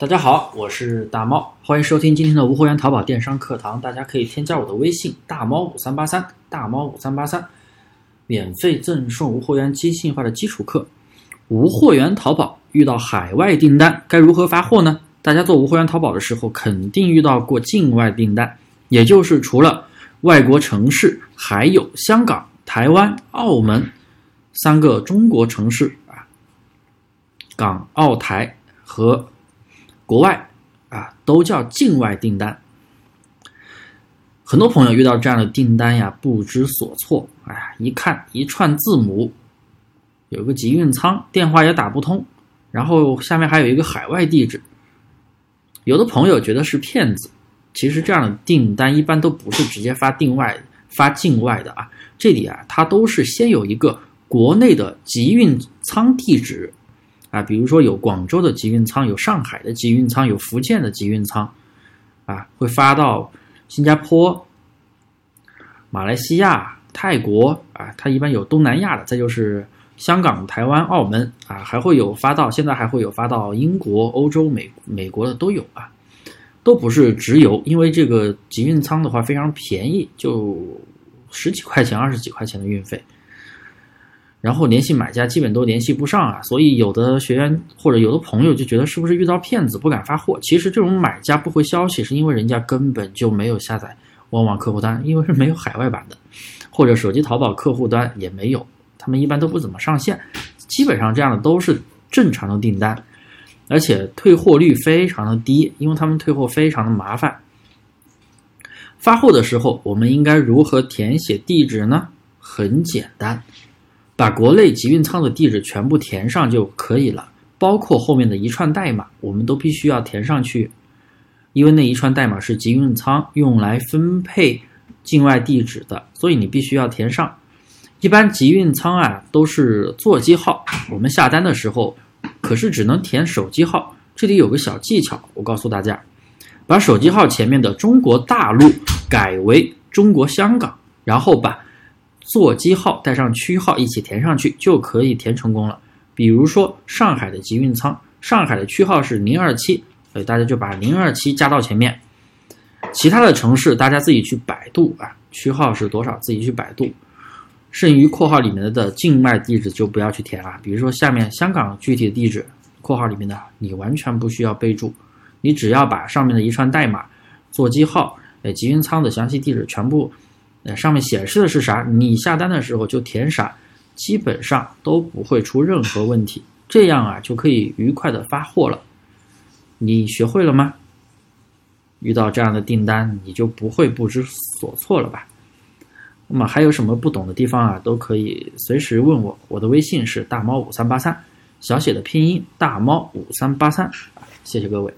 大家好，我是大猫，欢迎收听今天的无货源淘宝电商课堂。大家可以添加我的微信大猫五三八三，大猫五三八三，免费赠送无货源机器化的基础课。无货源淘宝遇到海外订单该如何发货呢？大家做无货源淘宝的时候，肯定遇到过境外订单，也就是除了外国城市，还有香港、台湾、澳门三个中国城市啊，港、澳、台和国外啊，都叫境外订单。很多朋友遇到这样的订单呀，不知所措。哎呀，一看一串字母，有个集运仓，电话也打不通，然后下面还有一个海外地址。有的朋友觉得是骗子，其实这样的订单一般都不是直接发境外发境外的啊，这里啊，它都是先有一个国内的集运仓地址啊，比如说有广州的集运仓，有上海的集运仓，有福建的集运仓，啊，会发到新加坡、马来西亚、泰国啊，它一般有东南亚的，再就是香港、台湾、澳门啊，还会有发到，现在还会有发到英国、欧洲、美美国的都有啊，都不是直邮，因为这个集运仓的话非常便宜，就十几块钱、二十几块钱的运费，然后联系买家基本都联系不上啊，所以有的学员或者有的朋友就觉得是不是遇到骗子不敢发货？其实这种买家不回消息，是因为人家根本就没有下载旺旺客户端，因为是没有海外版的，或者手机淘宝客户端也没有，他们一般都不怎么上线。基本上这样的都是正常的订单，而且退货率非常的低，因为他们退货非常的麻烦。发货的时候，我们应该如何填写地址呢？很简单，把国内集运仓的地址全部填上就可以了，包括后面的一串代码，我们都必须要填上去，因为那一串代码是集运仓用来分配境外地址的，所以你必须要填上。一般集运仓啊都是座机号，我们下单的时候可是只能填手机号。这里有个小技巧，我告诉大家，把手机号前面的中国大陆改为中国香港，然后把座机号带上区号一起填上去，就可以填成功了。比如说上海的集运仓，上海的区号是零二七，所以大家就把零二七加到前面。其他的城市大家自己去百度啊，区号是多少自己去百度。剩余括号里面的境外地址就不要去填了，比如说下面香港具体的地址括号里面的，你完全不需要备注，你只要把上面的一串代码、座机号、呃集运仓的详细地址全部，呃上面显示的是啥，你下单的时候就填啥，基本上都不会出任何问题，这样啊就可以愉快的发货了。你学会了吗？遇到这样的订单，你就不会不知所措了吧？那么还有什么不懂的地方啊，都可以随时问我。我的微信是大猫五三八三，小写的拼音大猫五三八三。谢谢各位。